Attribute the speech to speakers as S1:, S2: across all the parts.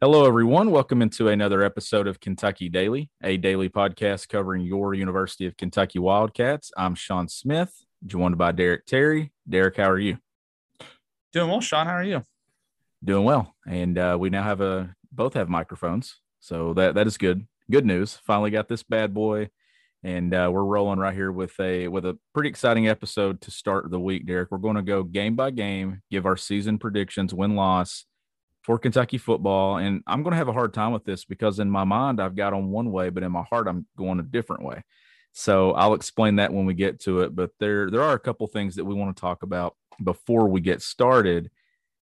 S1: Hello, everyone. Welcome into another episode of Kentucky Daily, a daily podcast covering your University of Kentucky Wildcats. I'm Sean Smith, joined by Derek Terry. Derek, how are you?
S2: Doing well, Sean. How are you?
S1: Doing well, and uh, we now have a both have microphones, so that that is good. Good news. Finally got this bad boy, and uh, we're rolling right here with a with a pretty exciting episode to start the week. Derek, we're going to go game by game, give our season predictions, win loss for Kentucky football. And I'm going to have a hard time with this because in my mind, I've got on one way, but in my heart, I'm going a different way. So I'll explain that when we get to it. But there, there are a couple things that we want to talk about before we get started.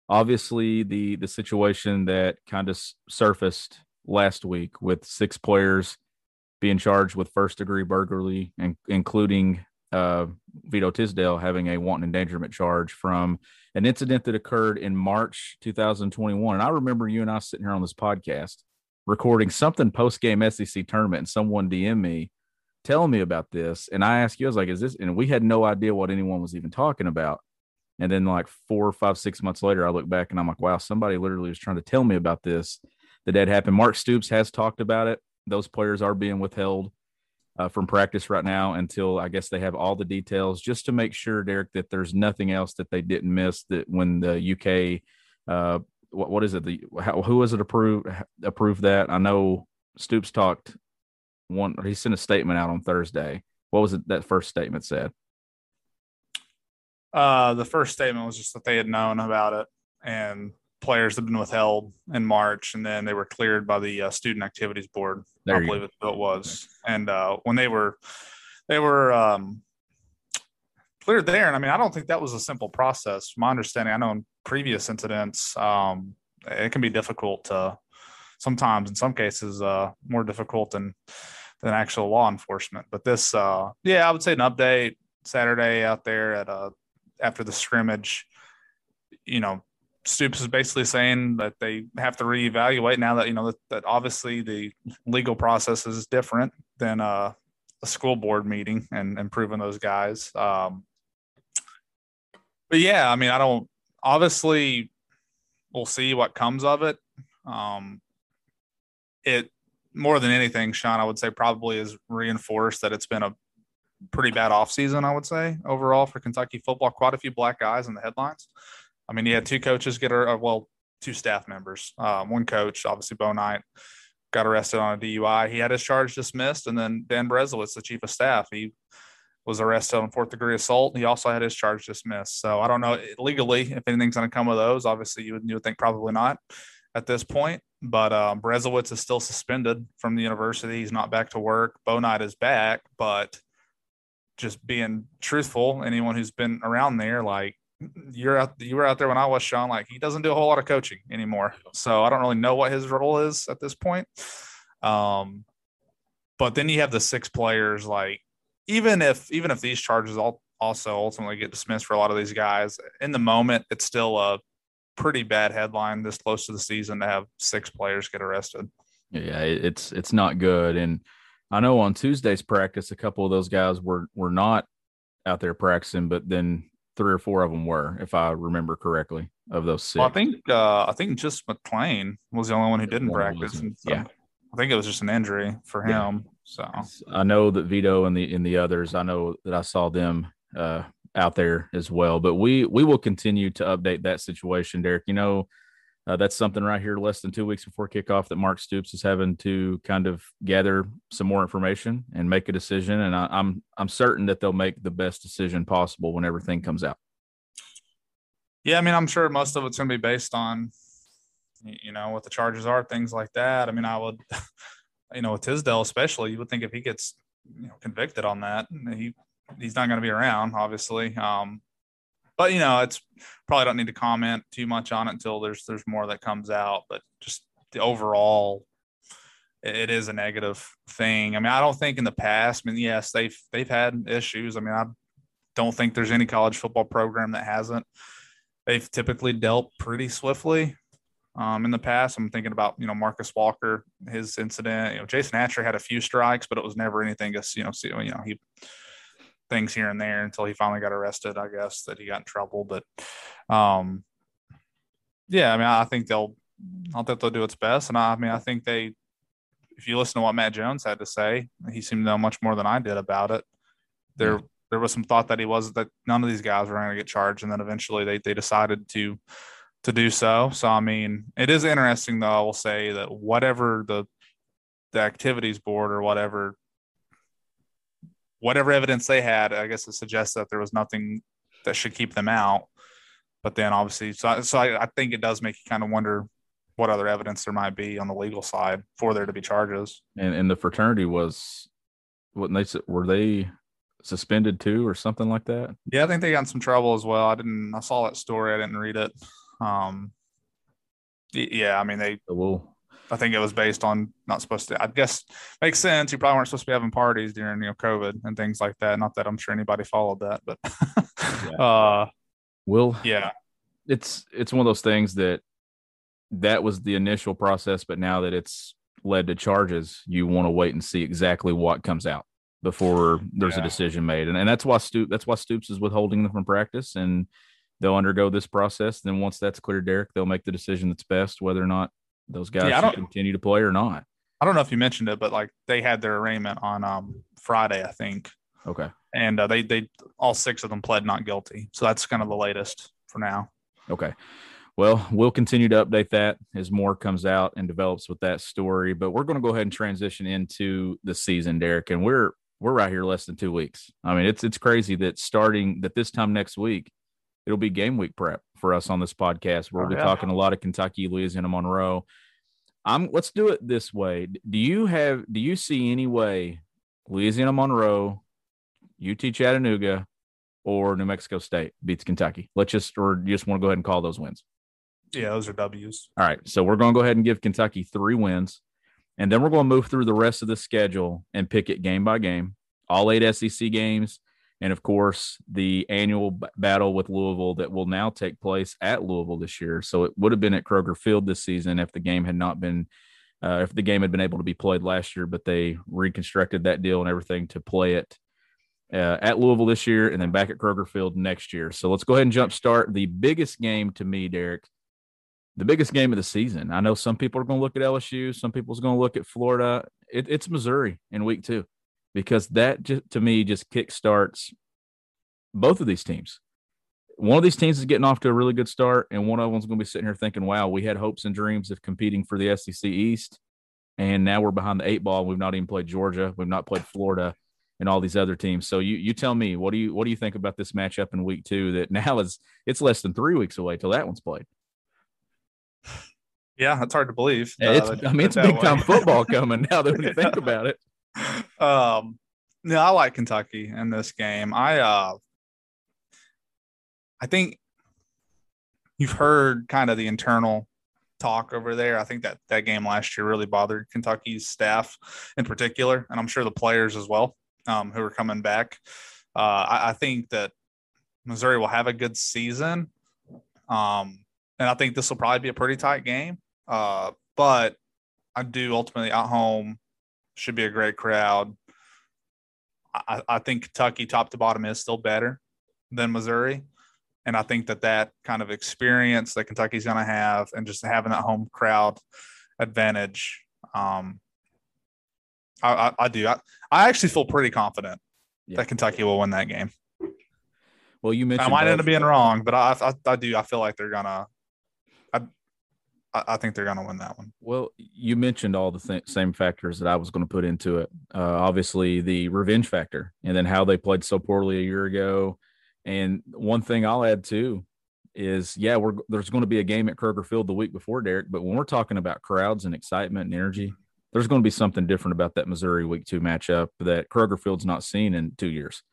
S1: Obviously, the the situation that kind of surfaced last week with six players being charged with first degree burglary, and including uh, Vito Tisdale having a wanton endangerment charge from an incident that occurred in March 2021. And I remember you and I sitting here on this podcast recording something post game SEC tournament, and someone DM me telling me about this. And I asked you, I was like, is this? And we had no idea what anyone was even talking about. And then, like four, five, six months later, I look back and I'm like, wow, somebody literally was trying to tell me about this. That had happened. Mark Stoops has talked about it. Those players are being withheld uh, from practice right now until I guess they have all the details, just to make sure, Derek, that there's nothing else that they didn't miss. That when the UK, uh, what, what is it? The how, who was it approved approved that? I know Stoops talked one. He sent a statement out on Thursday. What was it that first statement said?
S2: Uh, the first statement was just that they had known about it and players have been withheld in March, and then they were cleared by the uh, Student Activities Board. There I believe it, it was, and uh, when they were they were um, cleared there, and I mean, I don't think that was a simple process. From my understanding, I know in previous incidents, um, it can be difficult to sometimes, in some cases, uh, more difficult than than actual law enforcement. But this, uh, yeah, I would say an update Saturday out there at uh, after the scrimmage. You know, Stoops is basically saying that they have to reevaluate now that you know that, that obviously the legal process is different than uh, a school board meeting and improving those guys. Um, but yeah, I mean, I don't. Obviously, we'll see what comes of it. Um, it more than anything, Sean, I would say probably is reinforced that it's been a pretty bad offseason, I would say, overall for Kentucky football. Quite a few black guys in the headlines. I mean, he had two coaches get her, uh, well, two staff members. Um, one coach, obviously Bo Knight, got arrested on a DUI. He had his charge dismissed, and then Dan Berezowitz, the chief of staff, he was arrested on fourth degree assault. He also had his charge dismissed. So I don't know legally if anything's going to come of those. Obviously, you would, you would think probably not at this point. But um, Berezowitz is still suspended from the university. He's not back to work. Bo Knight is back, but just being truthful, anyone who's been around there, like you're out you were out there when I was Sean. Like he doesn't do a whole lot of coaching anymore. So I don't really know what his role is at this point. Um, but then you have the six players. Like even if even if these charges all also ultimately get dismissed for a lot of these guys, in the moment it's still a pretty bad headline this close to the season to have six players get arrested.
S1: Yeah, it's it's not good. And I know on Tuesday's practice, a couple of those guys were were not out there practicing, but then three or four of them were, if I remember correctly, of those six.
S2: Well, I think uh, I think just McClain was the only one who didn't practice. So
S1: yeah,
S2: I think it was just an injury for him. Yeah. So
S1: I know that Vito and the and the others, I know that I saw them uh, out there as well. But we we will continue to update that situation, Derek. You know, uh, that's something right here, less than two weeks before kickoff, that Mark Stoops is having to kind of gather some more information and make a decision. And I, I'm I'm certain that they'll make the best decision possible when everything comes out.
S2: Yeah, I mean, I'm sure most of it's going to be based on, you know, what the charges are, things like that. I mean, I would, you know, with Tisdale especially, you would think if he gets, you know, convicted on that, he he's not going to be around, obviously. Um, but you know, it's probably don't need to comment too much on it until there's there's more that comes out. But just the overall, it, is a negative thing. I mean, I don't think in the past. I mean, yes, they've they've had issues. I mean, I don't think there's any college football program that hasn't. They've typically dealt pretty swiftly um, in the past. I'm thinking about you know Marcus Walker, his incident. You know, Jason Hatcher had a few strikes, but it was never anything. Just you know, see, you know, he things here and there until he finally got arrested. I guess that he got in trouble, but um, yeah, I mean, I think they'll I think they'll do its best. And I, I mean, I think they, if you listen to what Matt Jones had to say, he seemed to know much more than I did about it. There, yeah. there was some thought that he was that none of these guys were going to get charged, and then eventually they they decided to to do so. So I mean, it is interesting though. I will say that whatever the the activities board or whatever whatever evidence they had, I guess it suggests that there was nothing that should keep them out. But then obviously, so, so I, I think it does make you kind of wonder what other evidence there might be on the legal side for there to be charges.
S1: And and the fraternity was what they were they suspended too or something like that.
S2: Yeah, I think they got in some trouble as well. I didn't I saw that story, I didn't read it. Um yeah, I mean they
S1: well
S2: I think it was based on not supposed to. I guess makes sense. You probably weren't supposed to be having parties during you know COVID and things like that. Not that I'm sure anybody followed that, but yeah. uh,
S1: will
S2: yeah,
S1: it's it's one of those things that that was the initial process, but now that it's led to charges, you want to wait and see exactly what comes out before there's yeah. a decision made, and and that's why Stoop that's why Stoops is withholding them from practice and. They'll undergo this process. Then once that's clear, Derek, they'll make the decision that's best, whether or not those guys yeah, continue to play or not.
S2: I don't know if you mentioned it, but like they had their arraignment on um, Friday, I think.
S1: Okay.
S2: And uh, they they all six of them pled not guilty. So that's kind of the latest for now.
S1: Okay. Well, we'll continue to update that as more comes out and develops with that story. But we're going to go ahead and transition into the season, Derek, and we're we're right here less than two weeks. I mean, it's it's crazy that starting that this time next week, it'll be game week prep for us on this podcast. We'll oh, be yeah. talking a lot of Kentucky, Louisiana Monroe. I'm let's do it this way. Do you have do you see any way Louisiana Monroe, UT Chattanooga, or New Mexico State beats Kentucky? Let's just or you just want to go ahead and call those wins.
S2: Yeah, those are W's.
S1: All right. So we're going to go ahead and give Kentucky three wins. And then we're going to move through the rest of the schedule and pick it game by game. All eight SEC games, and of course the annual b- battle with Louisville that will now take place at Louisville this year. So it would have been at Kroger Field this season if the game had not been, uh, if the game had been able to be played last year, but they reconstructed that deal and everything to play it uh, at Louisville this year and then back at Kroger Field next year. So let's go ahead and jump start the biggest game to me, Derek. The biggest game of the season. I know some people are going to look at LSU, some people's going to look at Florida. It, it's Missouri in week two because that just, to me just kickstarts both of these teams. One of these teams is getting off to a really good start, and one of them's going to be sitting here thinking, "Wow, we had hopes and dreams of competing for the SEC East, and now we're behind the eight ball. We've not even played Georgia. We've not played Florida." and all these other teams. So you you tell me what do you what do you think about this matchup in week two that now is it's less than three weeks away till that one's played.
S2: Yeah, it's hard to believe.
S1: Uh, I mean, it's big time football coming now that we think about it.
S2: Um, no, I like Kentucky in this game. I uh, I think you've heard kind of the internal talk over there. I think that that game last year really bothered Kentucky's staff in particular, and I'm sure the players as well um, who are coming back. Uh, I, I, think that Missouri will have a good season, um, and I think this will probably be a pretty tight game. Uh, but I do ultimately at home should be a great crowd. I, I think Kentucky, top to bottom, is still better than Missouri. And I think that that kind of experience that Kentucky's going to have and just having that home crowd advantage, um, I, I, I do. I, I actually feel pretty confident yeah. that Kentucky will win that game.
S1: Well, you mentioned
S2: I might end up being wrong, but I, I, I do. I feel like they're gonna. I, I think they're gonna win that one.
S1: Well, you mentioned all the th- same factors that I was going to put into it. Uh, obviously, the revenge factor, and then how they played so poorly a year ago, and one thing I'll add too is yeah, we're there's going to be a game at Kroger Field the week before Derek, but when we're talking about crowds and excitement and energy, there's going to be something different about that Missouri week two matchup that Kroger Field's not seen in two years.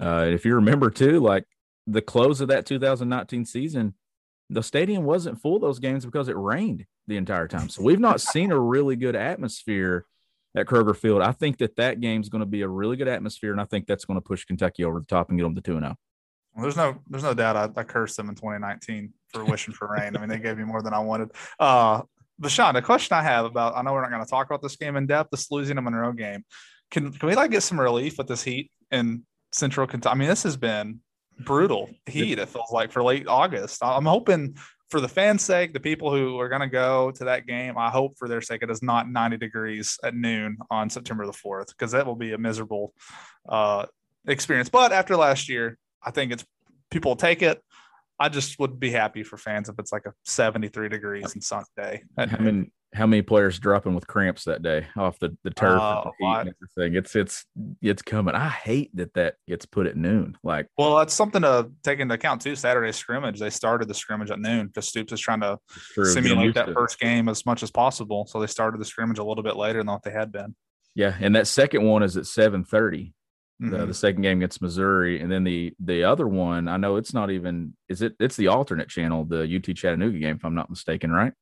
S1: Uh, if you remember too, like the close of that 2019 season, the stadium wasn't full those games because it rained the entire time. So we've not seen a really good atmosphere at Kroger Field. I think that that game is going to be a really good atmosphere, and I think that's going to push Kentucky over the top and get them to two and zero.
S2: Oh. There's no, there's no doubt I, I, cursed them in 2019 for wishing for rain. I mean, they gave me more than I wanted. Uh, but Sean, the question I have about, I know we're not going to talk about this game in depth, this Louisiana Monroe game. Can can we like get some relief with this heat in Central Kentucky? I mean, this has been brutal heat. It feels like for late August. I'm hoping for the fans' sake, the people who are going to go to that game, I hope for their sake it is not 90 degrees at noon on September the 4th because that will be a miserable uh, experience. But after last year, I think it's people take it. I just would be happy for fans if it's like a 73 degrees and sunny day.
S1: I mean, how many players dropping with cramps that day off the, the turf uh, and, the and everything. It's it's it's coming. I hate that that gets put at noon. Like,
S2: well, that's something to take into account too. Saturday scrimmage, they started the scrimmage at noon because Stoops is trying to simulate that first game as much as possible. So they started the scrimmage a little bit later than what they had been.
S1: Yeah, and that second one is at seven thirty. Mm-hmm. The, the second game against Missouri, and then the the other one, I know it's not even. Is it? It's the alternate channel, the UT Chattanooga game, if I'm not mistaken, right?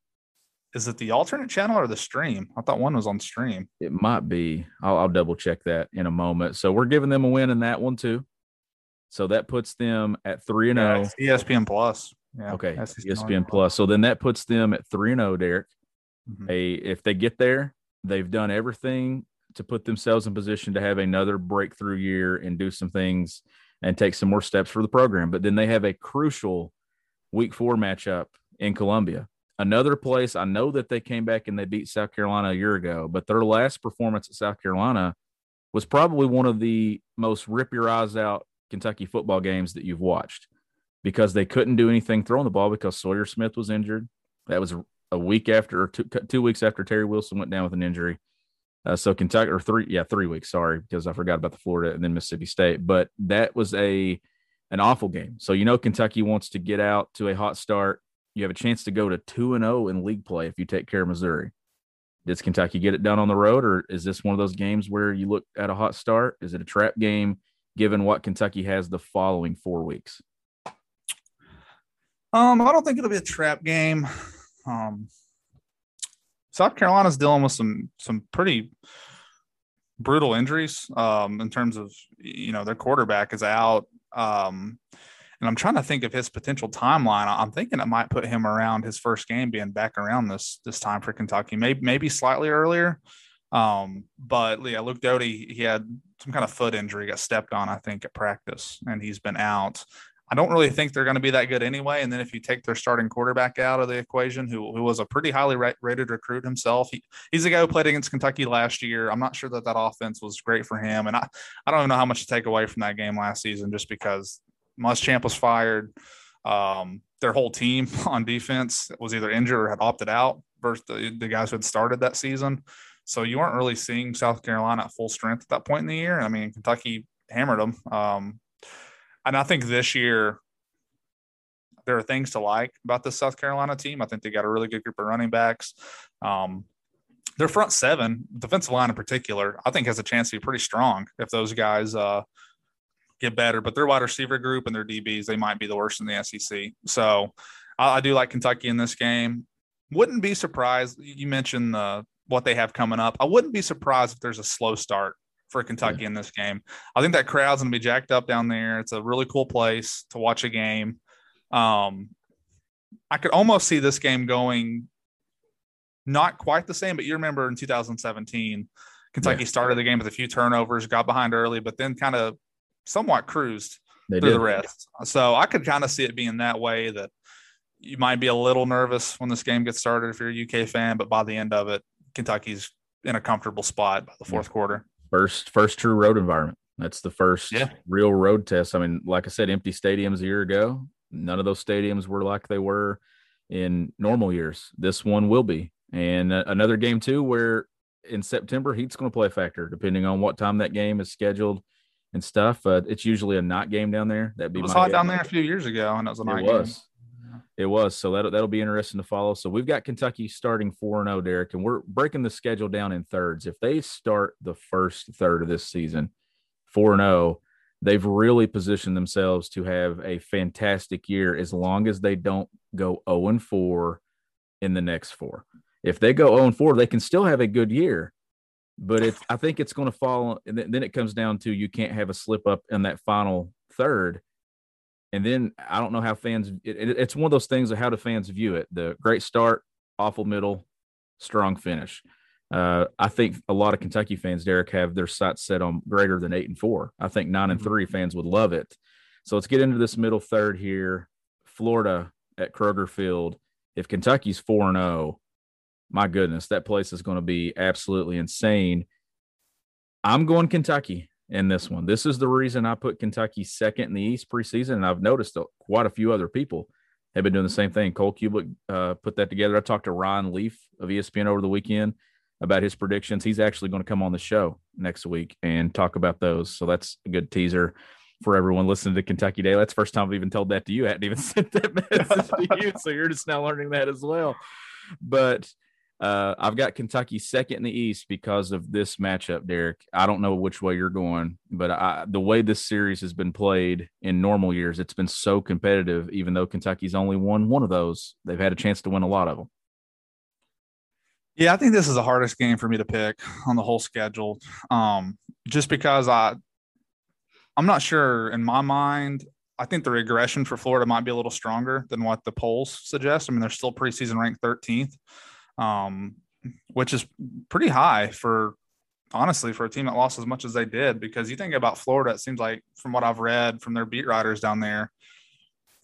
S2: is it the alternate channel or the stream? I thought one was on stream.
S1: It might be. I'll, I'll, double check that in a moment. So we're giving them a win in that one too. So that puts them at three and zero.
S2: Oh. ESPN Plus.
S1: Yeah. Okay. ESPN Plus. So then that puts them at three and zero. Oh, Derek. Mm-hmm. A if they get there, they've done everything to put themselves in position to have another breakthrough year and do some things and take some more steps for the program. But then they have a crucial week four matchup in Columbia Another place, I know that they came back and they beat South Carolina a year ago, but their last performance at South Carolina was probably one of the most rip your eyes out Kentucky football games that you've watched because they couldn't do anything throwing the ball because Sawyer Smith was injured. That was a week after, two, two weeks after Terry Wilson went down with an injury. Uh, so Kentucky, or three, yeah, three weeks. Sorry, because I forgot about the Florida and then Mississippi State. But that was a an awful game. So you know Kentucky wants to get out to a hot start you have a chance to go to 2 and 0 in league play if you take care of Missouri. Does Kentucky get it done on the road, or is this one of those games where you look at a hot start? Is it a trap game given what Kentucky has the following four weeks?
S2: Um, I don't think it'll be a trap game. Um, South Carolina's dealing with some some pretty brutal injuries um, in terms of you know their quarterback is out. Um, and I'm trying to think of his potential timeline. I'm thinking it might put him around his first game being back around this this time for Kentucky, maybe maybe slightly earlier. Um, but yeah, Luke Doty, he had some kind of foot injury, got stepped on, I think, at practice, and he's been out. I don't really think they're going to be that good anyway. And then if you take their starting quarterback out of the equation, who, who was a pretty highly rated recruit himself, he, he's a guy who played against Kentucky last year. I'm not sure that that offense was great for him. And I, I don't know how much to take away from that game last season just because Muschamp was fired. Um, their whole team on defense was either injured or had opted out versus the, the guys who had started that season. So you weren't really seeing South Carolina at full strength at that point in the year. I mean, Kentucky hammered them. Um, and I think this year there are things to like about the South Carolina team. I think they got a really good group of running backs. Um, their front seven, defensive line in particular, I think has a chance to be pretty strong if those guys uh, get better, but their wide receiver group and their DBs, they might be the worst in the SEC. So I, I do like Kentucky in this game. Wouldn't be surprised. You mentioned uh, what they have coming up. I wouldn't be surprised if there's a slow start for Kentucky yeah. in this game. I think that crowd's going to be jacked up down there. It's a really cool place to watch a game. Um, I could almost see this game going not quite the same, but you remember in 2017, Kentucky yeah. started the game with a few turnovers, got behind early, but then kind of somewhat cruised they through did. the rest. So I could kind of see it being that way that you might be a little nervous when this game gets started if you're a UK fan, but by the end of it, Kentucky's in a comfortable spot by the fourth yeah. quarter.
S1: First, first true road environment. That's the first yeah. real road test. I mean, like I said, empty stadiums a year ago. None of those stadiums were like they were in normal years. This one will be. And uh, another game too, where in September heat's going to play a factor depending on what time that game is scheduled and stuff. Uh, it's usually a night game down there. That'd be
S2: it was hot down there a few years ago, and it was a night
S1: it was. It was. So that'll that'll be interesting to follow. So we've got Kentucky starting four and zero, oh, Derek, and we're breaking the schedule down in thirds. If they start the first third of this season four and zero, oh, they've really positioned themselves to have a fantastic year as long as they don't go zero oh and four in the next four. If they go 0 and 4, they can still have a good year but it's I think it's going to fall, and then it comes down to you can't have a slip up in that final third, and then I don't know how fans. It, it, it's one of those things of how do fans view it? The great start, awful middle, strong finish. Uh, I think a lot of Kentucky fans, Derek, have their sights set on greater than eight and four. I think 9 and mm-hmm. three fans would love it. So let's get into this middle third here. Florida at Kroger Field, if Kentucky's 4 and 0, my goodness, that place is going to be absolutely insane. I'm going Kentucky in this one. This is the reason I put Kentucky second in the East preseason. And I've noticed quite a few other people have been doing the same thing. Cole Cubelic uh, put that together. I talked to Ryan Leaf of ESPN over the weekend about his predictions. He's actually going to come on the show next week and talk about those. So that's a good teaser for everyone listening to Kentucky Day. That's the first time I've even told that to you. I hadn't even sent that message to you. So you're just now learning that as well. But uh, I've got Kentucky second in the East because of this matchup, Derek. I don't know which way you're going, but I, the way this series has been played in normal years, it's been so competitive. Even though Kentucky's only won one of those, they've had a chance to win a lot of them.
S2: Yeah, I think this is the hardest game for me to pick on the whole schedule, um, just because I, I'm not sure in my mind. I think the regression for Florida might be a little stronger than what the polls suggest. I mean, they're still preseason ranked 13th um, which is pretty high for honestly for a team that lost as much as they did. Because you think about Florida, it seems like from what I've read from their beat writers down there,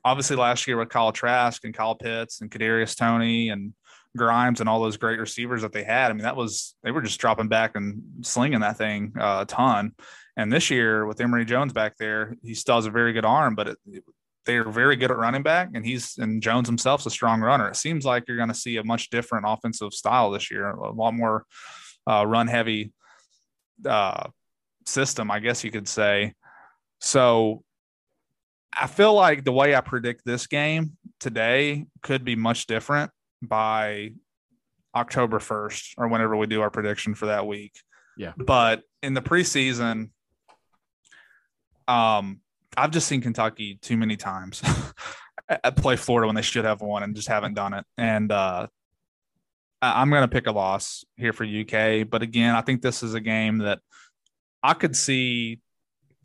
S2: obviously last year with Kyle Trask and Kyle Pitts and Kadarius Toney and Grimes and all those great receivers that they had. I mean, that was they were just dropping back and slinging that thing uh, a ton. And this year with Emory Jones back there, he still has a very good arm, but it, they are very good at running back, and he's and Jones himself's a strong runner. It seems like you're going to see a much different offensive style this year, a lot more uh, run heavy uh, system, I guess you could say. So I feel like the way I predict this game today could be much different by October 1st or whenever we do our prediction for that week.
S1: Yeah.
S2: But in the preseason, um, I've just seen Kentucky too many times play Florida when they should have won and just haven't done it. And uh, I'm going to pick a loss here for UK. But again, I think this is a game that I could see.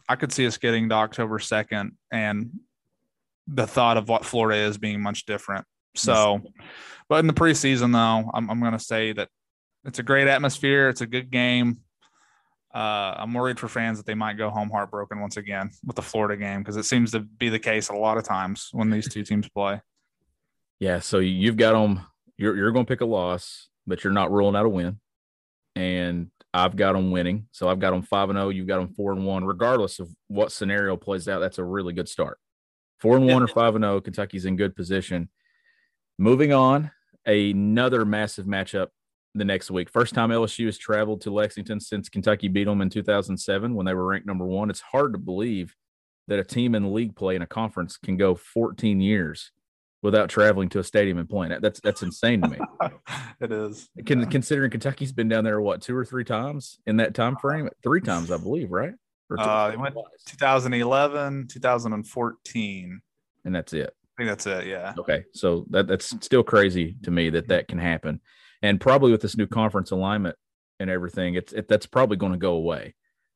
S2: I could see us getting to October 2nd and the thought of what Florida is being much different. So, but in the preseason, though, I'm, I'm going to say that it's a great atmosphere. It's a good game uh, I'm worried for fans that they might go home heartbroken once again with the Florida game because it seems to be the case a lot of times when these two teams play.
S1: Yeah, so you've got them. You're you're going to pick a loss, but you're not ruling out a win. And I've got them winning, so I've got them five and zero. Oh, you've got them four and one. Regardless of what scenario plays out, that's a really good start. Four and one or five and zero. Kentucky's in good position. Moving on, another massive matchup the next week. First time LSU has traveled to Lexington since Kentucky beat them in 2007 when they were ranked number one. It's hard to believe that a team in league play in a conference can go 14 years without traveling to a stadium and playing. That's that's insane to me.
S2: it is.
S1: Can, yeah. Considering Kentucky's been down there what two or three times in that time frame? Three times, I believe, right?
S2: Uh, they went 2011, 2014,
S1: and that's it.
S2: I think that's it. Yeah.
S1: Okay, so that that's still crazy to me that that can happen and probably with this new conference alignment and everything, it's it, that's probably going to go away,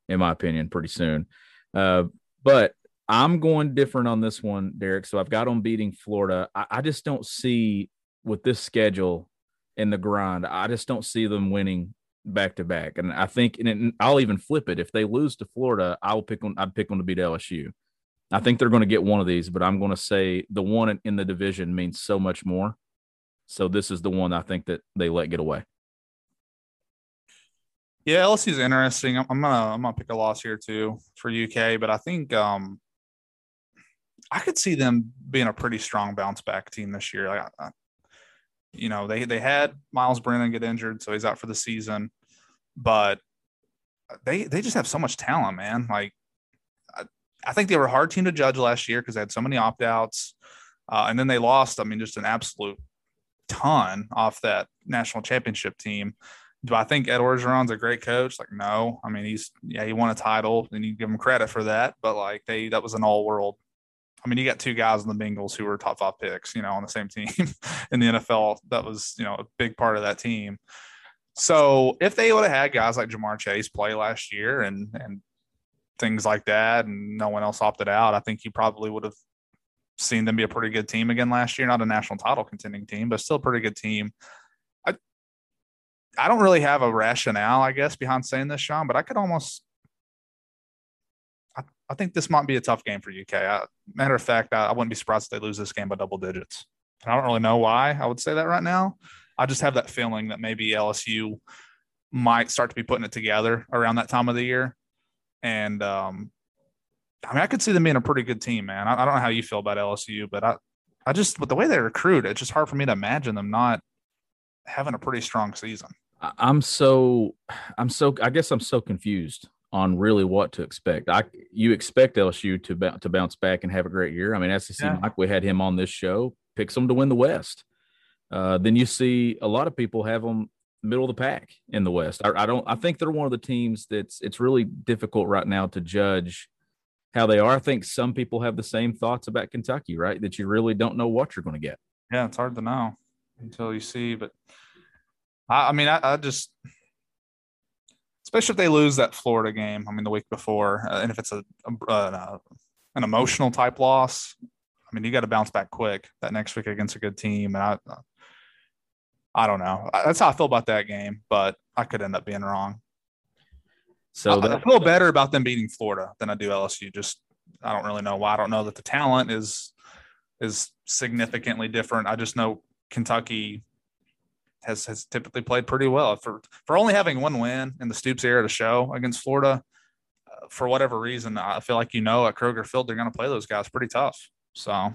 S1: in my opinion, pretty soon. Uh, but I'm going different on this one, Derek. So I've got on beating Florida. I, I just don't see with this schedule in the grind. I just don't see them winning back to back. And I think, and I'll even flip it. If they lose to Florida, I'll pick on. I'd pick them to beat LSU. I think they're going to get one of these, but I'm going to say the one in the division means so much more. So this is the one I think that they let get away.
S2: Yeah, LSU is interesting. I'm, gonna I'm gonna pick a loss here too for UK, but I think um, I could see them being a pretty strong bounce back team this year. Like, I, you know, they they had Myles Brennan get injured, so he's out for the season, but they they just have so much talent, man. Like, I, I think they were a hard team to judge last year because they had so many opt outs, uh, and then they lost. I mean, just an absolute ton off that national championship team. Do I think Ed Orgeron's a great coach? Like, no. I mean, he's yeah, he won a title, and you give him credit for that. But like, they that was an all world. I mean, you got two guys in the Bengals who were top five picks, you know, on the same team in the NFL. That was you know a big part of that team. So if they would have had guys like Ja'Marr Chase play last year and and things like that, and no one else opted out, I think you probably would have seen them be a pretty good team again last year. Not a national title contending team, but still a pretty good team. I I don't really have a rationale, I guess, behind saying this, Sean, but I could almost I, I think this might be a tough game for UK. I, matter of fact, I, I wouldn't be surprised if they lose this game by double digits. I don't really know why I would say that right now. I just have that feeling that maybe LSU might start to be putting it together around that time of the year. And um, I mean, I could see them being a pretty good team, man. I, I don't know how you feel about LSU, but I, I just with the way they recruit, it's just hard for me to imagine them not having a pretty strong season.
S1: I'm so, I'm so, I guess I'm so confused on really what to expect. I you expect LSU to to bounce back and have a great year. I mean, SEC yeah. Mike, we had him on this show, picks them to win the West. Uh, then you see a lot of people have them middle of the pack in the West. I, I, don't. I think they're one of the teams that's it's really difficult right now to judge how they are. I think some people have the same thoughts about Kentucky, right? That you really don't know what you're going to get.
S2: Yeah, it's hard to know until you see. But I, I mean, I, I, just, especially if they lose that Florida game. I mean, the week before, uh, and if it's a, a uh, an emotional type loss, I mean, you got to bounce back quick that next week against a good team. And I, I don't know. That's how I feel about that game, but I could end up being wrong. So that, I feel better about them beating Florida than I do LSU. Just I don't really know why. I don't know that the talent is is significantly different. I just know Kentucky has has typically played pretty well for for only having one win in the Stoops era to show against Florida. Uh, for whatever reason, I feel like you know at Kroger Field they're going to play those guys pretty tough. So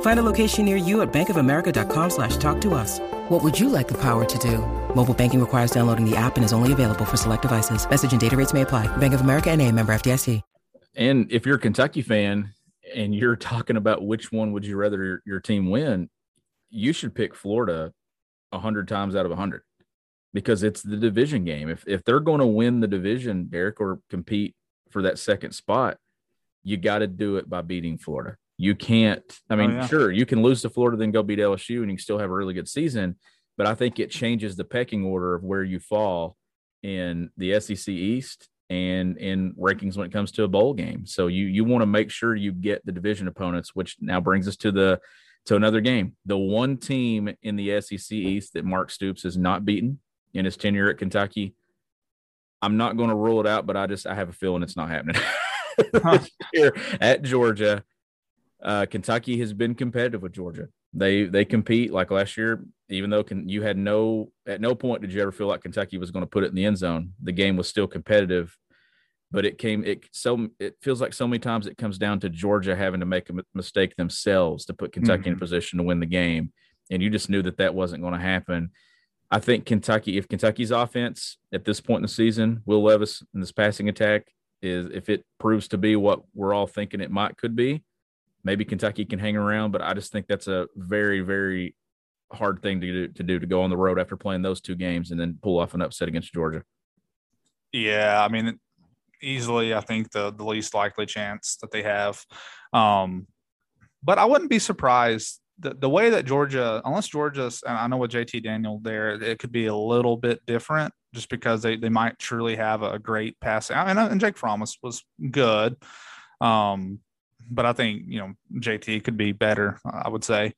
S3: Find a location near you at bankofamerica.com slash talk to us. What would you like the power to do? Mobile banking requires downloading the app and is only available for select devices. Message and data rates may apply. Bank of America and a member FDIC.
S1: And if you're a Kentucky fan and you're talking about which one would you rather your, your team win, you should pick Florida a hundred times out of a hundred because it's the division game. If if they're going to win the division, Derek, or compete for that second spot, you got to do it by beating Florida. You can't. I oh, mean, oh, yeah. sure, you can lose to Florida, then go beat LSU, and you can still have a really good season. But I think it changes the pecking order of where you fall in the SEC East and in rankings when it comes to a bowl game. So you you want to make sure you get the division opponents, which now brings us to the to another game. The one team in the SEC East that Mark Stoops has not beaten in his tenure at Kentucky. I'm not going to rule it out, but I just I have a feeling it's not happening here at Georgia. Uh, Kentucky has been competitive with Georgia. They they compete like last year. Even though can, you had no at no point did you ever feel like Kentucky was going to put it in the end zone. The game was still competitive, but it came it so it feels like so many times it comes down to Georgia having to make a mistake themselves to put Kentucky mm-hmm. in position to win the game, and you just knew that that wasn't going to happen. I think Kentucky, if Kentucky's offense at this point in the season, Will Levis in this passing attack is if it proves to be what we're all thinking it might could be, maybe Kentucky can hang around, but I just think that's a very, very hard thing to do, to do to go on the road after playing those two games and then pull off an upset against Georgia.
S2: Yeah, I mean, easily, I think the the least likely chance that they have. Um, but I wouldn't be surprised the, the way that Georgia, unless Georgia's, and I know with JT Daniel there, it could be a little bit different just because they, they might truly have a great pass. And, and Jake Fromm was, was good. Um, but I think you know JT could be better. I would say.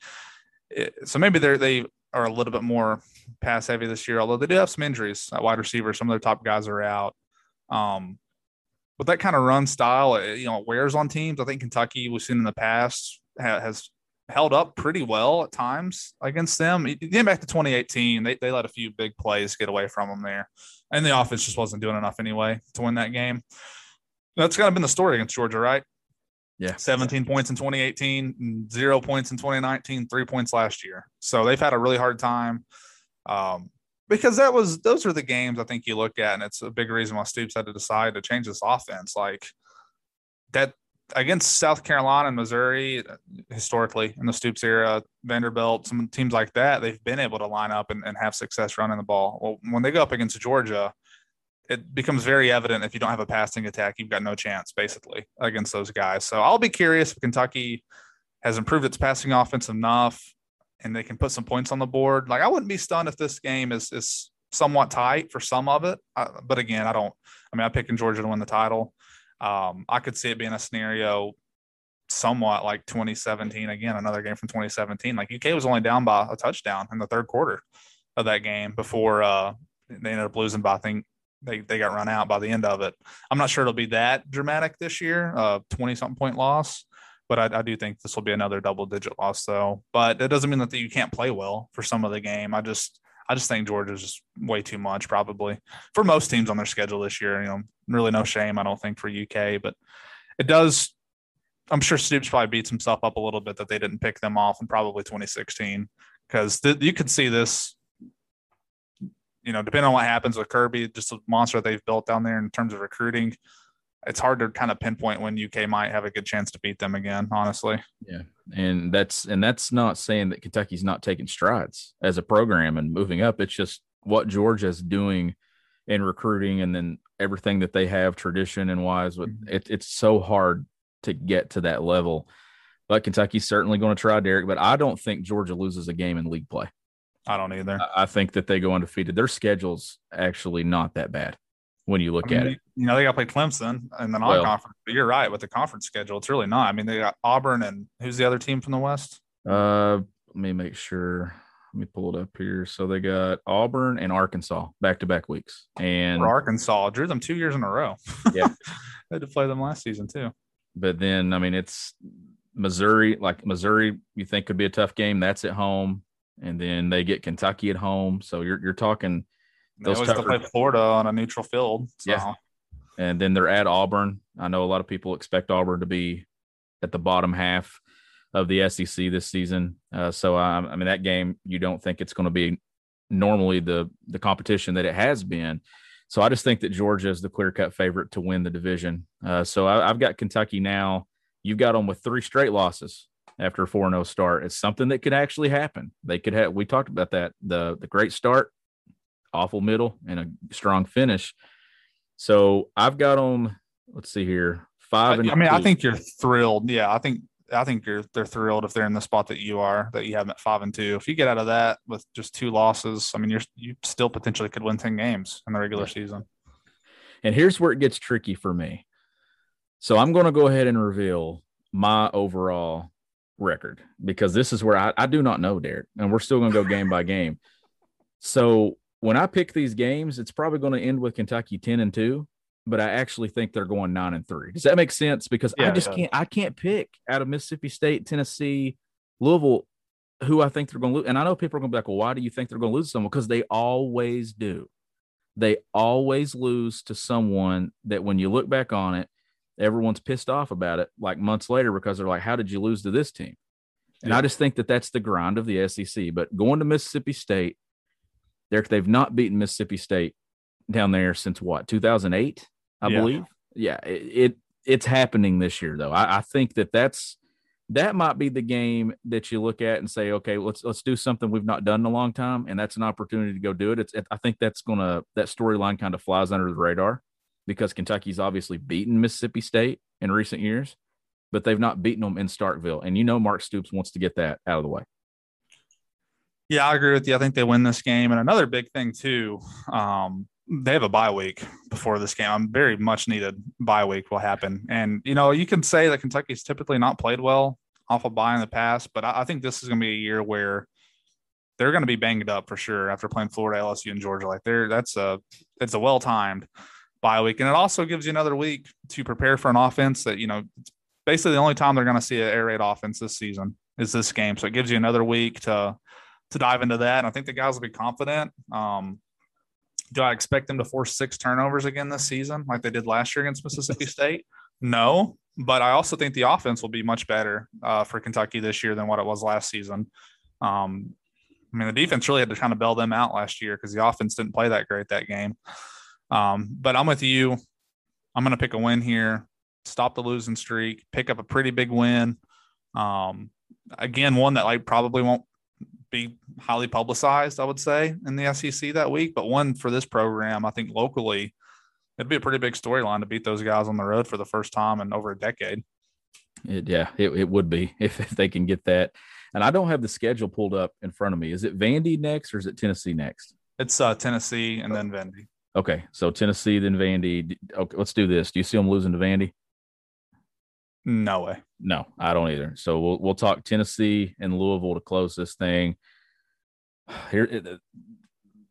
S2: So maybe they they are a little bit more pass heavy this year, although they do have some injuries at wide receiver. Some of their top guys are out. Um, but that kind of run style, you know, wears on teams. I think Kentucky we've seen in the past has held up pretty well at times against them. Getting back to 2018, they, they let a few big plays get away from them there. And the offense just wasn't doing enough anyway to win that game. That's kind of been the story against Georgia, right?
S1: Yeah.
S2: 17 points in 2018, zero points in 2019, three points last year. So they've had a really hard time. Um, because that was those are the games I think you look at, and it's a big reason why Stoops had to decide to change this offense. Like that against South Carolina and Missouri, historically in the Stoops era, Vanderbilt, some teams like that, they've been able to line up and, and have success running the ball. Well, when they go up against Georgia, it becomes very evident if you don't have a passing attack, you've got no chance basically against those guys. So I'll be curious if Kentucky has improved its passing offense enough and they can put some points on the board. Like I wouldn't be stunned if this game is is somewhat tight for some of it. Uh, but again, I don't. I mean, I'm picking Georgia to win the title. Um, I could see it being a scenario somewhat like 2017 again, another game from 2017. Like UK was only down by a touchdown in the third quarter of that game before uh, they ended up losing by I think they, they got run out by the end of it. I'm not sure it'll be that dramatic this year, uh, 20 something point loss, but I, I do think this will be another double digit loss though. But it doesn't mean that you can't play well for some of the game. I just I just think Georgia's just way too much, probably for most teams on their schedule this year. You know, really no shame, I don't think, for UK, but it does. I'm sure Stoops probably beats himself up a little bit that they didn't pick them off in probably 2016 because th- you could see this. You know, depending on what happens with Kirby, just a monster they've built down there in terms of recruiting it's hard to kind of pinpoint when UK might have a good chance to beat them again, honestly.
S1: Yeah. And that's and that's not saying that Kentucky's not taking strides as a program and moving up. It's just what Georgia's doing in recruiting and then everything that they have tradition and wise with mm-hmm. it, it's so hard to get to that level. But Kentucky's certainly going to try, Derek. But I don't think Georgia loses a game in league play.
S2: I don't either.
S1: I think that they go undefeated. Their schedule's actually not that bad when you look I
S2: mean,
S1: at it.
S2: You know, they got to play Clemson and the non-conference. Well, but you're right with the conference schedule. It's really not. I mean, they got Auburn and who's the other team from the West?
S1: Uh, let me make sure. Let me pull it up here. So they got Auburn and Arkansas back to back weeks. And
S2: For Arkansas drew them two years in a row.
S1: Yeah.
S2: they had to play them last season too.
S1: But then, I mean, it's Missouri, like Missouri, you think could be a tough game. That's at home. And then they get Kentucky at home. So you're, you're talking
S2: those always tougher, play Florida on a neutral field. So.
S1: Yeah. And then they're at Auburn. I know a lot of people expect Auburn to be at the bottom half of the SEC this season. Uh, so um, I mean that game, you don't think it's going to be normally the the competition that it has been. So I just think that Georgia is the clear cut favorite to win the division. Uh, so I, have got Kentucky now. You've got them with three straight losses after a 4 0 start. It's something that could actually happen. They could have, we talked about that, the, the great start awful middle and a strong finish. So I've got them. Let's see here, five.
S2: And I mean. I think you're thrilled. Yeah, I think I think you're they're thrilled if they're in the spot that you are that you have at five and two. If you get out of that with just two losses, I mean, you're you still potentially could win ten games in the regular season.
S1: And here's where it gets tricky for me. So I'm going to go ahead and reveal my overall record because this is where I, I do not know, Derek, and we're still going to go game by game. So when I pick these games, it's probably going to end with Kentucky 10 and 2, but I actually think they're going 9 and 3. Does that make sense? Because yeah, I just can't I can't pick out of Mississippi State, Tennessee, Louisville who I think they're going to lose. And I know people are going to be like, "Well, why do you think they're going to lose someone?" Because they always do. They always lose to someone that when you look back on it, everyone's pissed off about it like months later because they're like, "How did you lose to this team?" And yeah. I just think that that's the grind of the SEC. But going to Mississippi State they're, they've not beaten Mississippi State down there since what 2008, I yeah. believe. Yeah, it, it, it's happening this year though. I, I think that that's that might be the game that you look at and say, okay, let's let's do something we've not done in a long time, and that's an opportunity to go do it. It's it, I think that's gonna that storyline kind of flies under the radar because Kentucky's obviously beaten Mississippi State in recent years, but they've not beaten them in Starkville, and you know Mark Stoops wants to get that out of the way.
S2: Yeah, I agree with you. I think they win this game. And another big thing too, um, they have a bye week before this game. I'm very much needed bye week will happen. And you know, you can say that Kentucky's typically not played well off a of bye in the past, but I, I think this is going to be a year where they're going to be banged up for sure after playing Florida, LSU, and Georgia. Like they're that's a it's a well timed bye week, and it also gives you another week to prepare for an offense that you know it's basically the only time they're going to see an air raid offense this season is this game. So it gives you another week to to dive into that. And I think the guys will be confident. Um, do I expect them to force six turnovers again this season, like they did last year against Mississippi State? No, but I also think the offense will be much better uh, for Kentucky this year than what it was last season. Um, I mean, the defense really had to kind of bail them out last year because the offense didn't play that great that game. Um, but I'm with you. I'm going to pick a win here. stop the losing streak, pick up a pretty big win. Um, again, one that like probably won't be highly publicized, I would say, in the SEC that week, but one for this program, I think locally, it'd be a pretty big storyline to beat those guys on the road for the first time in over a decade.
S1: It, yeah, it, it would be if, if they can get that. And I don't have the schedule pulled up in front of me. Is it Vandy next or is it Tennessee next?
S2: It's uh, Tennessee and then Vandy.
S1: Okay, so Tennessee then Vandy. Okay, let's do this. Do you see them losing to Vandy?
S2: No way.
S1: No, I don't either. So we'll we'll talk Tennessee and Louisville to close this thing. Here,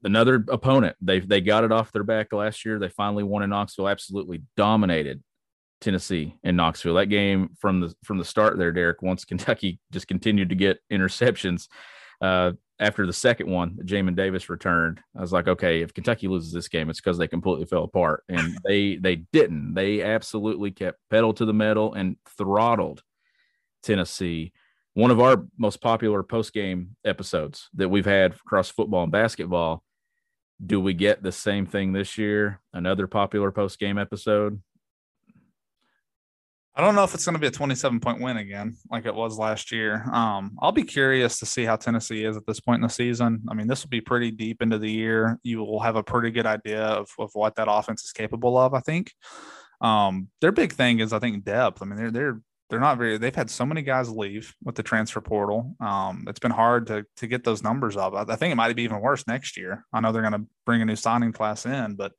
S1: another opponent. They they got it off their back last year. They finally won in Knoxville. Absolutely dominated Tennessee in Knoxville. That game from the from the start there, Derek. Once Kentucky just continued to get interceptions. Uh, after the second one, Jamin Davis returned. I was like, okay, if Kentucky loses this game, it's because they completely fell apart, and they they didn't. They absolutely kept pedal to the metal and throttled Tennessee. One of our most popular post game episodes that we've had across football and basketball. Do we get the same thing this year? Another popular post game episode?
S2: I don't know if it's going to be a 27 point win again, like it was last year. Um, I'll be curious to see how Tennessee is at this point in the season. I mean, this will be pretty deep into the year. You will have a pretty good idea of, of what that offense is capable of. I think um, their big thing is, I think, depth. I mean, they're they're they're not very. They've had so many guys leave with the transfer portal. Um, it's been hard to to get those numbers up. I, I think it might be even worse next year. I know they're going to bring a new signing class in, but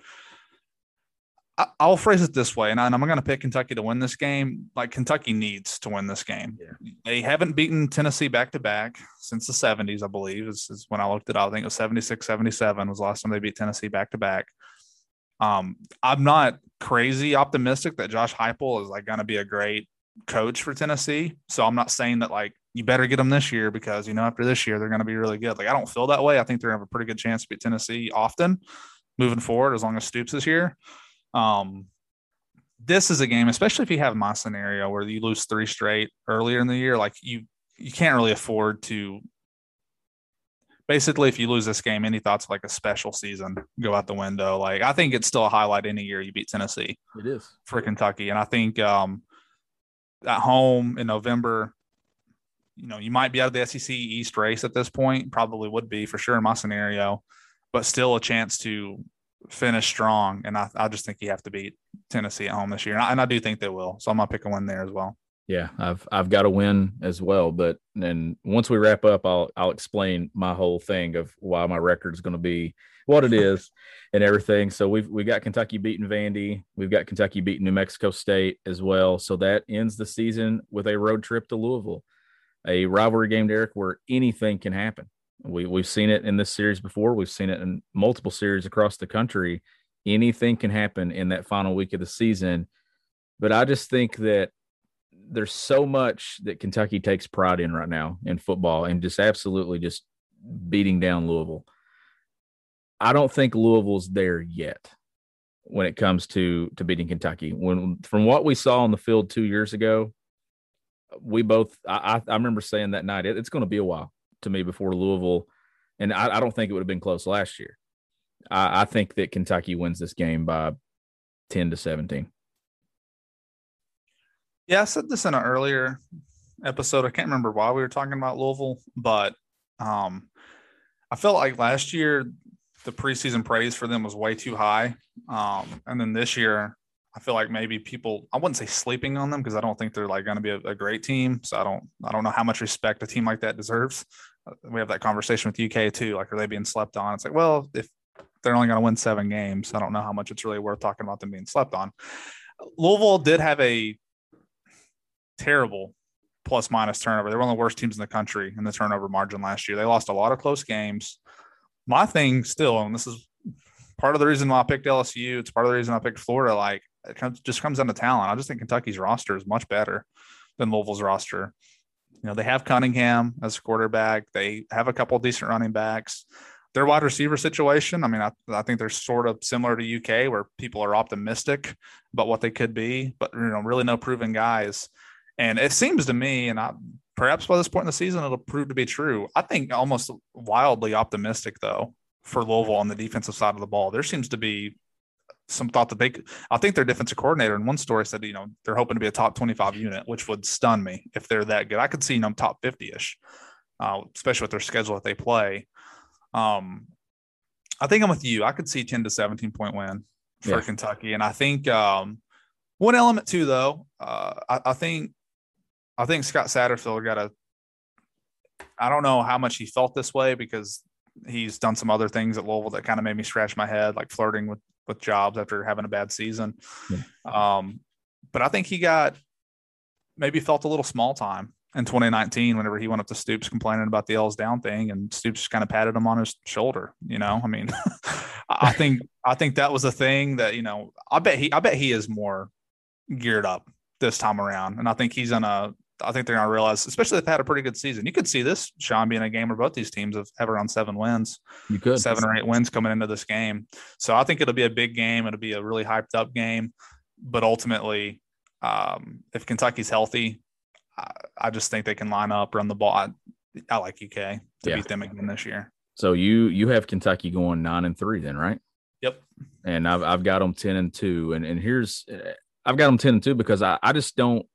S2: I'll phrase it this way, and I'm going to pick Kentucky to win this game. Like Kentucky needs to win this game. Yeah. They haven't beaten Tennessee back to back since the 70s, I believe. Is, is when I looked it up. I think it was 76, 77 was the last time they beat Tennessee back to back. Um, I'm not crazy optimistic that Josh Heupel is like going to be a great coach for Tennessee. So I'm not saying that like you better get them this year because you know after this year they're going to be really good. Like I don't feel that way. I think they're going to have a pretty good chance to beat Tennessee often moving forward as long as Stoops is here. Um, this is a game, especially if you have my scenario where you lose three straight earlier in the year, like you you can't really afford to. Basically, if you lose this game, any thoughts of like a special season go out the window. Like I think it's still a highlight any year you beat Tennessee.
S1: It is
S2: for Kentucky, and I think um, at home in November, you know, you might be out of the SEC East race at this point. Probably would be for sure in my scenario, but still a chance to finish strong. And I, I just think you have to beat Tennessee at home this year. And I, and I do think they will. So I'm going to pick a win there as well.
S1: Yeah, I've I've got a win as well, but then once we wrap up, I'll I'll explain my whole thing of why my record is going to be what it is and everything. So we've we got Kentucky beating Vandy, we've got Kentucky beating New Mexico State as well. So that ends the season with a road trip to Louisville, a rivalry game, Derek, where anything can happen. We we've seen it in this series before. We've seen it in multiple series across the country. Anything can happen in that final week of the season. But I just think that there's so much that Kentucky takes pride in right now in football and just absolutely just beating down Louisville. I don't think Louisville's there yet when it comes to to beating Kentucky. When from what we saw on the field two years ago, we both I, I remember saying that night it, it's going to be a while to me before Louisville, and I, I don't think it would have been close last year. I, I think that Kentucky wins this game by ten to seventeen.
S2: Yeah, I said this in an earlier episode. I can't remember why we were talking about Louisville, but um, I felt like last year the preseason praise for them was way too high, um, and then this year I feel like maybe people I wouldn't say sleeping on them because I don't think they're like going to be a, a, great team. So I don't I don't know how much respect a team like that deserves we have that conversation with UK too. Like, are they being slept on? It's like, well, if they're only going to win seven games, I don't know how much it's really worth talking about them being slept on. Louisville did have a terrible plus minus turnover. They were one of the worst teams in the country in the turnover margin last year. They lost a lot of close games. My thing still, and this is part of the reason why I picked LSU. It's part of the reason I picked Florida. Like it just comes down to talent. I just think Kentucky's roster is much better than Louisville's roster. You know, they have Cunningham as quarterback. They have a couple decent running backs. Their wide receiver situation, I mean, I, I think they're sort of similar to UK where people are optimistic about what they could be, but you know, really no proven guys. And it seems to me, and I perhaps by this point in the season, it'll prove to be true. I think almost wildly optimistic though for Louisville on the defensive side of the ball. There seems to be some thought that they could, I think their defensive coordinator in one story said, you know, they're hoping to be a top 25 unit, which would stun me if they're that good. I could see them top 50 ish, uh, especially with their schedule that they play. Um, I think I'm with you. I could see 10 to 17 point win for yeah. Kentucky. And I think um, one element too, though, uh, I, I, think I think Scott Satterfield got a. I don't know how much he felt this way because he's done some other things at Louisville that kind of made me scratch my head, like flirting with with jobs after having a bad season. Yeah. Um, but I think he got maybe felt a little small time in 2019 whenever he went up to Stoops complaining about the L's down thing, and Stoops just kind of patted him on his shoulder. You know, I mean, I think I think that was a thing that you know. I bet he I bet he is more geared up this time around, and I think he's gonna. I think they're gonna realize, especially if they had a pretty good season. You could see this Sean being a game where both these teams have, have around seven wins.
S1: You could
S2: seven or eight wins coming into this game. So I think it'll be a big game. It'll be a really hyped up game, but ultimately, um, if Kentucky's healthy, I, I, just think they can line up, run the ball. I, I like UK to yeah. beat them again this year.
S1: So you you have Kentucky going nine and three, then, right?
S2: Yep.
S1: And I've I've got them ten and two, and and here's I've got them 10 and 2 because I, I just don't,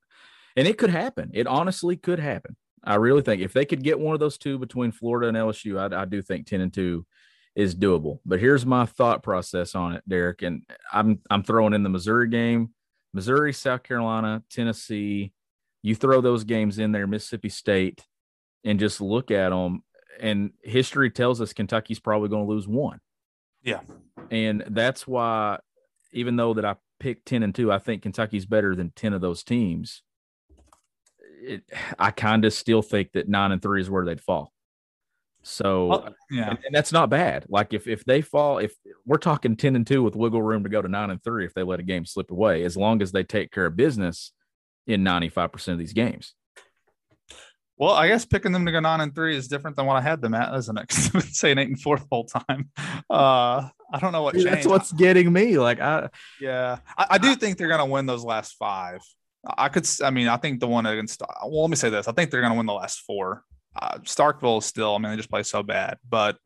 S1: and it could happen. It honestly could happen. I really think if they could get one of those two between Florida and LSU, I, I do think 10 and 2 is doable. But here's my thought process on it, Derek. And I'm I'm throwing in the Missouri game, Missouri, South Carolina, Tennessee. You throw those games in there, Mississippi State, and just look at them. And history tells us Kentucky's probably going to lose one.
S2: Yeah.
S1: And that's why, even though that I picked 10 and 2, I think Kentucky's better than 10 of those teams. It, I kind of still think that 9 and 3 is where they'd fall. So,
S2: well, yeah.
S1: And, and, that's not bad. Like if if they fall if we're talking 10 and 2 with wiggle room to go to 9 and 3 if they let a game slip away as long as they take care of business in 95% of these games.
S2: Well, I guess picking them to go nine and three is different than what I had them at, isn't it? Because I've saying eight and four the whole time. Uh, I don't know what
S1: Dude, That's what's getting me. Like, I
S2: yeah, I, I do I, think they're going to win those last five. I could, I mean, I think the one against. Well, let me say this: I think they're going to win the last four. Uh, Starkville is still. I mean, they just play so bad, but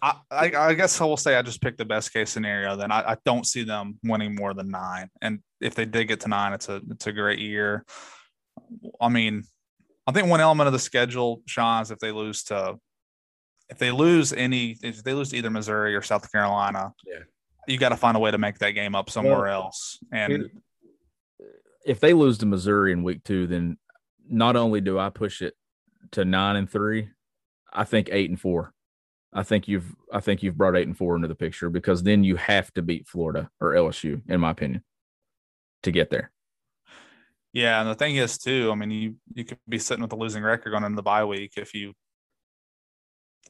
S2: I, I, I, guess I will say I just picked the best case scenario. Then I, I, don't see them winning more than nine. And if they did get to nine, it's a it's a great year. I mean, I think one element of the schedule, Sean, is if they lose to if they lose any if they lose to either Missouri or South Carolina,
S1: yeah,
S2: you got to find a way to make that game up somewhere well, else. And
S1: if they lose to Missouri in week two, then not only do I push it to nine and three, I think eight and four. I think you've I think you've brought eight and four into the picture because then you have to beat Florida or LSU, in my opinion, to get there.
S2: Yeah, and the thing is too, I mean, you you could be sitting with a losing record going into the bye week if you.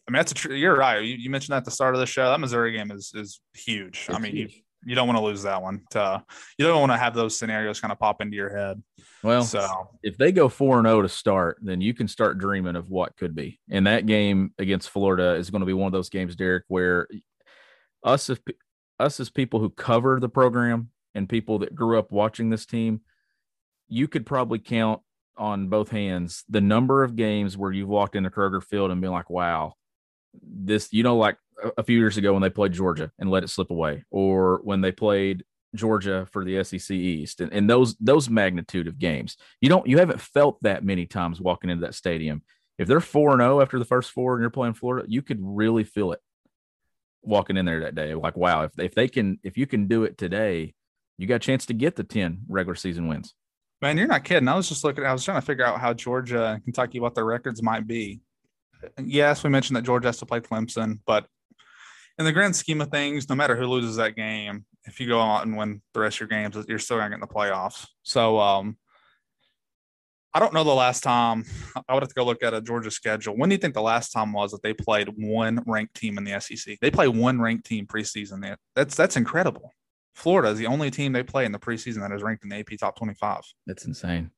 S2: I mean, that's a tr- you're right. You, you mentioned that at the start of the show. That Missouri game is is huge. It's I mean, huge. you you don't want to lose that one. To, you don't want to have those scenarios kind of pop into your head.
S1: Well, so if they go four and zero oh to start, then you can start dreaming of what could be. And that game against Florida is going to be one of those games, Derek, where us as us as people who cover the program and people that grew up watching this team you could probably count on both hands the number of games where you've walked into Kroger Field and been like, wow, this, you know, like a few years ago when they played Georgia and let it slip away, or when they played Georgia for the SEC East and, and those those magnitude of games. You don't you haven't felt that many times walking into that stadium. If they're 4 and 0 after the first four and you're playing Florida, you could really feel it walking in there that day. Like, wow, if if they can if you can do it today, you got a chance to get the 10 regular season wins.
S2: Man, you're not kidding. I was just looking. I was trying to figure out how Georgia and Kentucky what their records might be. Yes, we mentioned that Georgia has to play Clemson, but in the grand scheme of things, no matter who loses that game, if you go out and win the rest of your games, you're still going to get in the playoffs. So, um, I don't know the last time. I would have to go look at a Georgia schedule. When do you think the last time was that they played one ranked team in the SEC? They play one ranked team preseason. That's that's incredible. Florida is the only team they play in the preseason that is ranked in the AP top 25.
S1: That's insane.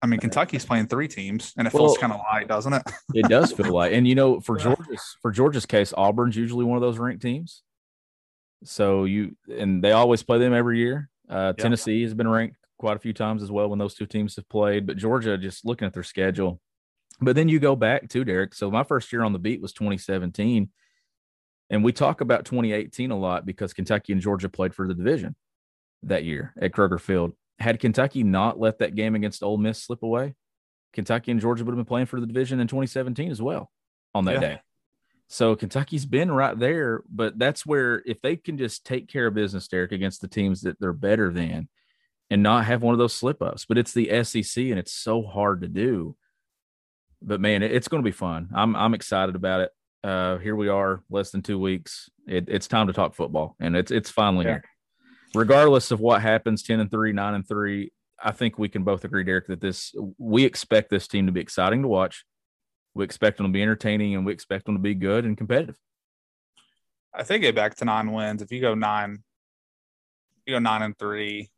S2: I mean, Kentucky's playing three teams, and it well, feels kind of light, doesn't it?
S1: it does feel light. And you know, for Georgia's for Georgia's case, Auburn's usually one of those ranked teams. So you and they always play them every year. Uh, yep. Tennessee has been ranked quite a few times as well when those two teams have played. But Georgia, just looking at their schedule, but then you go back to Derek. So my first year on the beat was 2017, And we talk about 2018 a lot because Kentucky and Georgia played for the division that year at Kroger Field. Had Kentucky not let that game against Ole Miss slip away, Kentucky and Georgia would have been playing for the division in 2017 as well on that yeah. day. So Kentucky's been right there, but that's where if they can just take care of business, Derek, against the teams that they're better than, and not have one of those slip ups. But it's the SEC, and it's so hard to do. But man, it's going to be fun. I'm I'm excited about it. Uh, here we are, less than two weeks. It, it's time to talk football, and it's it's finally yeah. here. Regardless of what happens, ten and three, nine and three, I think we can both agree, Derek, that this we expect this team to be exciting to watch. We expect them to be entertaining, and we expect them to be good and competitive.
S2: I think get back to nine wins. If you go nine, you go nine and three,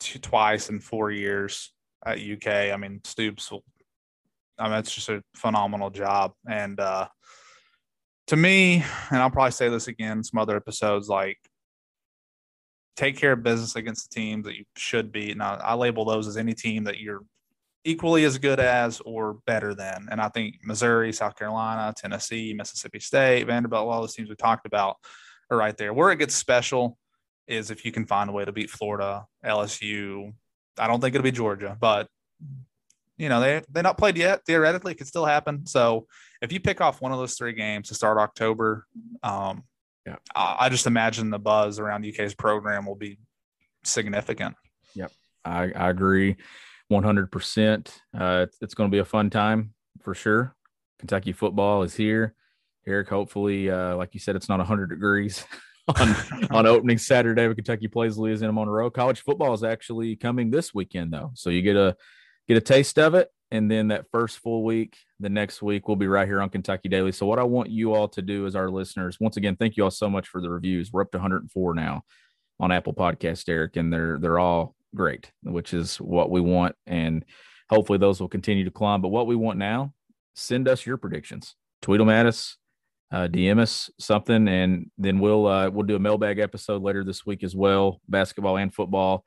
S2: two, twice in four years at UK. I mean, Stoops will. I mean, it's just a phenomenal job, and uh, to me, and I'll probably say this again in some other episodes, like take care of business against the teams that you should be. Now, I label those as any team that you're equally as good as or better than. And I think Missouri, South Carolina, Tennessee, Mississippi State, Vanderbilt, all those teams we talked about are right there. Where it gets special is if you can find a way to beat Florida, LSU. I don't think it'll be Georgia, but you know they they not played yet. Theoretically, it could still happen. So if you pick off one of those three games to start October, um, yeah, I, I just imagine the buzz around UK's program will be significant.
S1: Yep, I, I agree, one hundred percent. Uh, it's going to be a fun time for sure. Kentucky football is here. Derek, hopefully, uh, like you said, it's not 100 degrees on, on opening Saturday when Kentucky plays Louisiana Monroe. College football is actually coming this weekend, though, so you get a get a taste of it and then that first full week, the next week, we'll be right here on Kentucky Daily. So, what I want you all to do as our listeners, once again, thank you all so much for the reviews. We're up to 104 now on Apple Podcast, Derek, and they're they're all great, which is what we want. And hopefully those will continue to climb. But what we want now, send us your predictions. Tweet them at us, uh, DM us something, and then we'll uh, we'll do a mailbag episode later this week as well, basketball and football.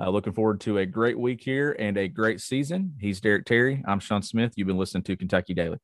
S1: Uh, looking forward to a great week here and a great season. He's Derek Terry. I'm Sean Smith. You've been listening to Kentucky Daily.